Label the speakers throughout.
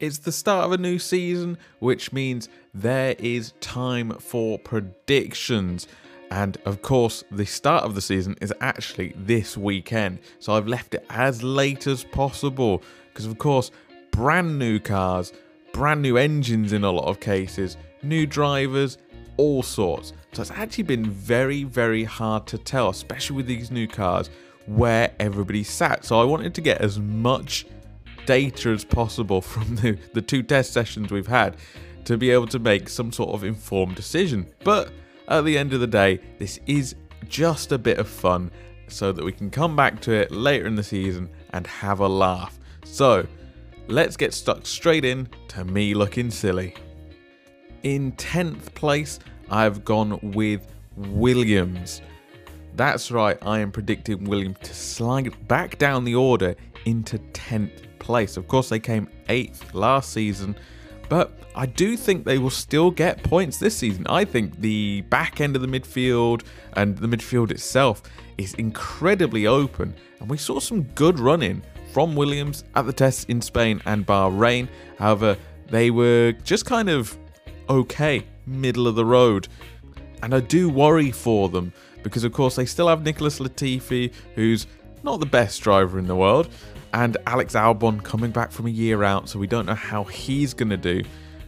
Speaker 1: It's the start of a new season, which means there is time for predictions. And of course, the start of the season is actually this weekend. So I've left it as late as possible because, of course, brand new cars, brand new engines in a lot of cases, new drivers, all sorts. So it's actually been very, very hard to tell, especially with these new cars, where everybody sat. So I wanted to get as much data as possible from the, the two test sessions we've had to be able to make some sort of informed decision. But at the end of the day, this is just a bit of fun so that we can come back to it later in the season and have a laugh. So, let's get stuck straight in to me looking silly. In 10th place, I've gone with Williams. That's right, I am predicting Williams to slide back down the order into 10th place. Of course, they came 8th last season, but I do think they will still get points this season. I think the back end of the midfield and the midfield itself is incredibly open. And we saw some good running from Williams at the tests in Spain and Bahrain. However, they were just kind of okay, middle of the road. And I do worry for them because, of course, they still have Nicholas Latifi, who's not the best driver in the world and Alex Albon coming back from a year out, so we don't know how he's going to do.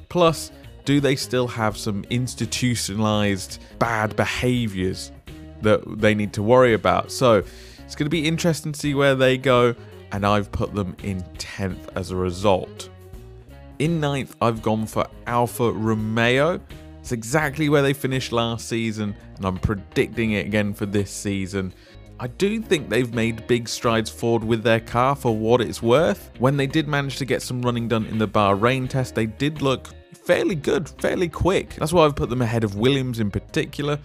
Speaker 1: Plus, do they still have some institutionalized bad behaviors that they need to worry about? So it's going to be interesting to see where they go, and I've put them in 10th as a result. In ninth, I've gone for Alfa Romeo. It's exactly where they finished last season, and I'm predicting it again for this season. I do think they've made big strides forward with their car for what it's worth. When they did manage to get some running done in the Bahrain test, they did look fairly good, fairly quick. That's why I've put them ahead of Williams in particular.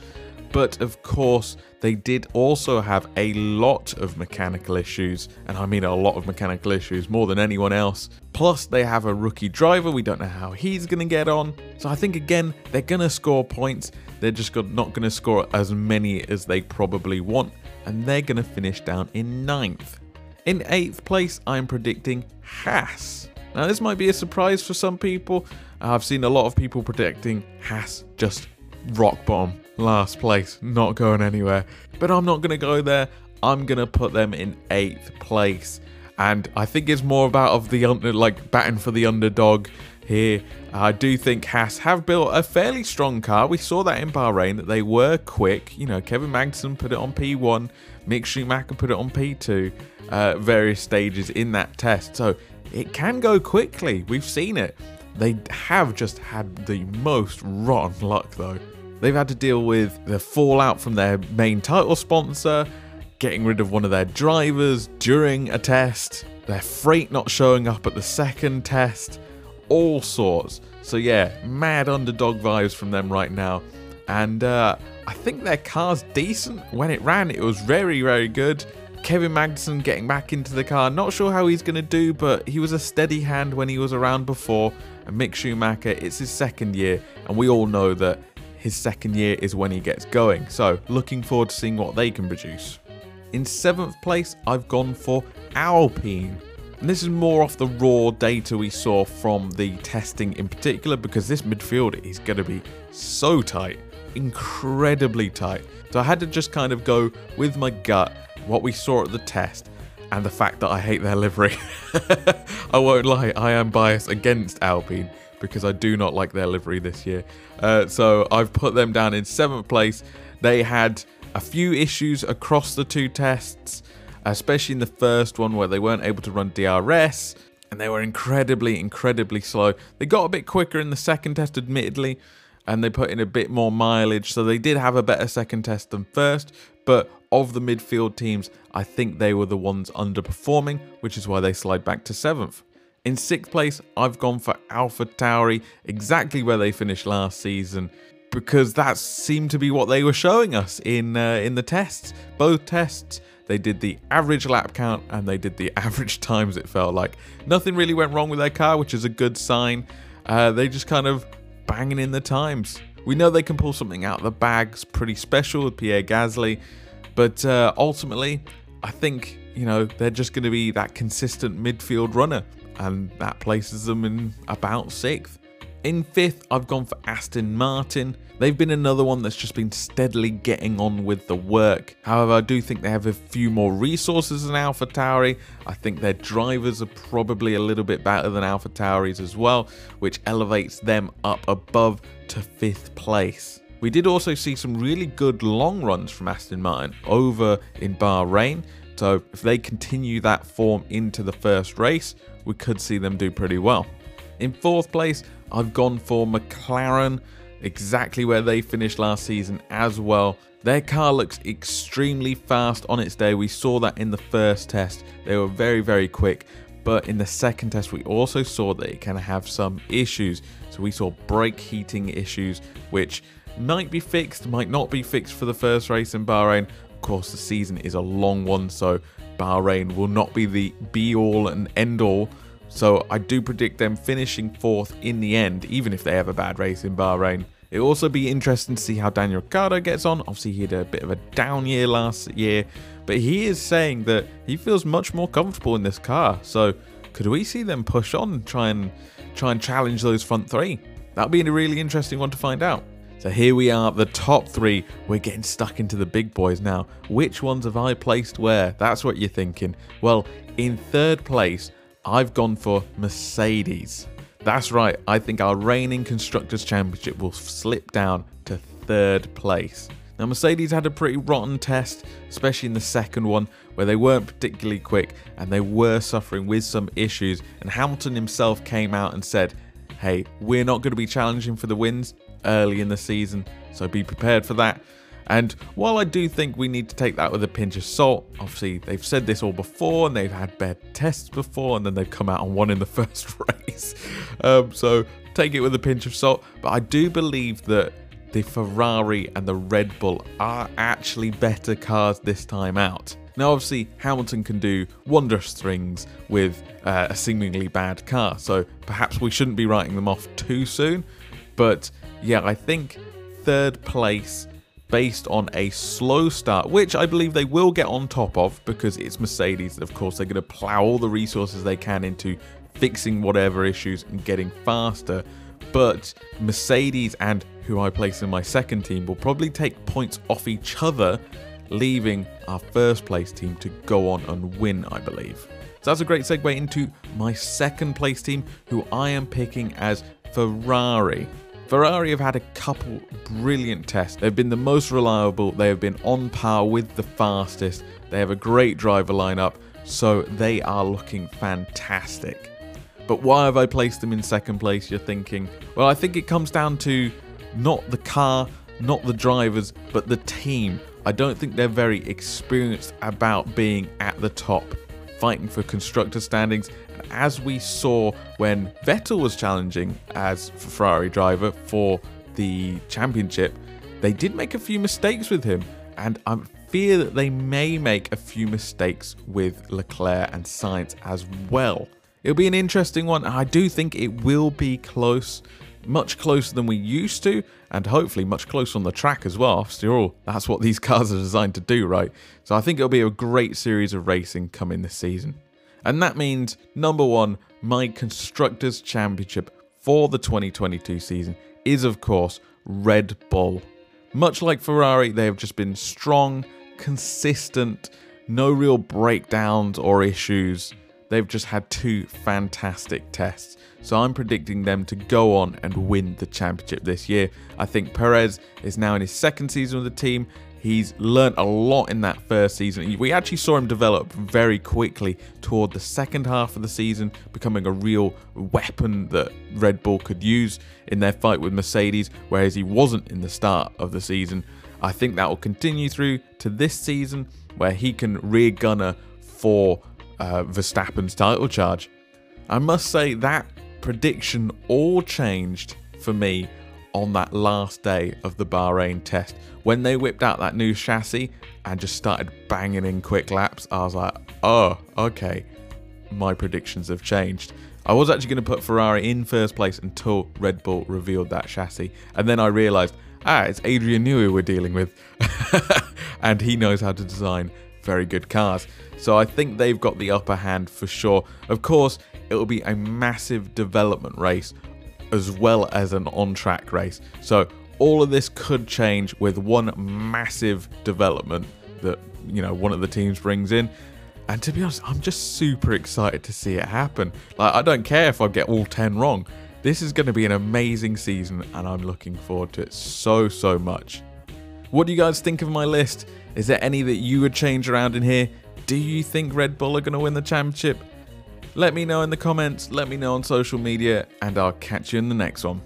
Speaker 1: But of course, they did also have a lot of mechanical issues, and I mean a lot of mechanical issues, more than anyone else. Plus, they have a rookie driver, we don't know how he's going to get on. So I think again, they're going to score points, they're just not going to score as many as they probably want and they're going to finish down in ninth. In eighth place, I'm predicting Haas. Now, this might be a surprise for some people. I've seen a lot of people predicting Haas just rock bottom, last place, not going anywhere. But I'm not going to go there. I'm going to put them in eighth place. And I think it's more about of the like batting for the underdog here. I do think Haas have built a fairly strong car. We saw that in Bahrain that they were quick. You know, Kevin Magnussen put it on P1, Mick Schumacher put it on P2, uh, various stages in that test. So it can go quickly. We've seen it. They have just had the most rotten luck though. They've had to deal with the fallout from their main title sponsor, getting rid of one of their drivers during a test, their freight not showing up at the second test all sorts. So yeah, mad underdog vibes from them right now. And uh, I think their car's decent. When it ran, it was very, very good. Kevin Magnussen getting back into the car. Not sure how he's going to do, but he was a steady hand when he was around before. And Mick Schumacher, it's his second year, and we all know that his second year is when he gets going. So looking forward to seeing what they can produce. In seventh place, I've gone for Alpine. And this is more off the raw data we saw from the testing in particular because this midfield is going to be so tight, incredibly tight. So I had to just kind of go with my gut, what we saw at the test, and the fact that I hate their livery. I won't lie, I am biased against Alpine because I do not like their livery this year. Uh, so I've put them down in seventh place. They had a few issues across the two tests especially in the first one where they weren't able to run DRS and they were incredibly, incredibly slow. They got a bit quicker in the second test, admittedly, and they put in a bit more mileage, so they did have a better second test than first. But of the midfield teams, I think they were the ones underperforming, which is why they slide back to seventh. In sixth place, I've gone for Alpha Tauri, exactly where they finished last season, because that seemed to be what they were showing us in uh, in the tests. Both tests, they did the average lap count and they did the average times, it felt like. Nothing really went wrong with their car, which is a good sign. Uh, they just kind of banging in the times. We know they can pull something out of the bags pretty special with Pierre Gasly, but uh, ultimately, I think, you know, they're just going to be that consistent midfield runner. and that places them in about sixth. In fifth, I've gone for Aston Martin. They've been another one that's just been steadily getting on with the work. However, I do think they have a few more resources than AlphaTauri. I think their drivers are probably a little bit better than AlphaTauri's as well, which elevates them up above to fifth place. We did also see some really good long runs from Aston Martin over in Bahrain. So if they continue that form into the first race, we could see them do pretty well. In fourth place, I've gone for McLaren, exactly where they finished last season as well. Their car looks extremely fast on its day. We saw that in the first test. They were very, very quick. But in the second test, we also saw that it can have some issues. So we saw brake heating issues, which might be fixed, might not be fixed for the first race in Bahrain. Of course, the season is a long one, so Bahrain will not be the be all and end all so I do predict them finishing fourth in the end, even if they have a bad race in Bahrain. It'll also be interesting to see how Daniel Ricciardo gets on. Obviously, he had a bit of a down year last year, but he is saying that he feels much more comfortable in this car. So could we see them push on and try and try and challenge those front three? That'll be a really interesting one to find out. So here we are, the top three. We're getting stuck into the big boys now. Which ones have I placed where? That's what you're thinking. Well, in third place, I've gone for Mercedes. That's right, I think our reigning Constructors' Championship will slip down to third place. Now, Mercedes had a pretty rotten test, especially in the second one, where they weren't particularly quick and they were suffering with some issues. And Hamilton himself came out and said, Hey, we're not going to be challenging for the wins early in the season, so be prepared for that. And while I do think we need to take that with a pinch of salt, obviously they've said this all before and they've had bad tests before and then they've come out and won in the first race. Um, so take it with a pinch of salt. But I do believe that the Ferrari and the Red Bull are actually better cars this time out. Now, obviously, Hamilton can do wondrous things with uh, a seemingly bad car, so perhaps we shouldn't be writing them off too soon. But yeah, I think third place based on a slow start, which I believe they will get on top of because it's Mercedes. Of course, they're going to plow all the resources they can into fixing whatever issues and getting faster. But Mercedes and who I place in my second team will probably take points off each other, leaving our first place team to go on and win, I believe. So that's a great segue into my second place team, who I am picking as Ferrari. Ferrari have had a couple brilliant tests. They've been the most reliable, they have been on par with the fastest, they have a great driver lineup, so they are looking fantastic. But why have I placed them in second place, you're thinking? Well, I think it comes down to not the car, not the drivers, but the team. I don't think they're very experienced about being at the top, fighting for constructor standings, And as we saw when Vettel was challenging as Ferrari driver for the championship, they did make a few mistakes with him, and I fear that they may make a few mistakes with Leclerc and Sainz as well. It'll be an interesting one. I do think it will be close, much closer than we used to, and hopefully much closer on the track as well. After all, that's what these cars are designed to do, right? So I think it'll be a great series of racing coming this season. And that means, number one, my Constructors' Championship for the 2022 season is, of course, Red Bull. Much like Ferrari, they have just been strong, consistent, no real breakdowns or issues. They've just had two fantastic tests. So I'm predicting them to go on and win the championship this year. I think Perez is now in his second season with the team He's learned a lot in that first season. We actually saw him develop very quickly toward the second half of the season, becoming a real weapon that Red Bull could use in their fight with Mercedes, whereas he wasn't in the start of the season. I think that will continue through to this season, where he can rear gunner for uh, Verstappen's title charge. I must say that prediction all changed for me on that last day of the Bahrain test. When they whipped out that new chassis and just started banging in quick laps, I was like, oh, okay, my predictions have changed. I was actually going to put Ferrari in first place until Red Bull revealed that chassis. And then I realised, ah, it's Adrian Newey we're dealing with. and he knows how to design very good cars. So I think they've got the upper hand for sure. Of course, it will be a massive development race as well as an on track race. So all of this could change with one massive development that you know one of the teams brings in. And to be honest, I'm just super excited to see it happen. Like I don't care if I get all 10 wrong. This is going to be an amazing season and I'm looking forward to it so so much. What do you guys think of my list? Is there any that you would change around in here? Do you think Red Bull are going to win the championship? Let me know in the comments, let me know on social media, and I'll catch you in the next one.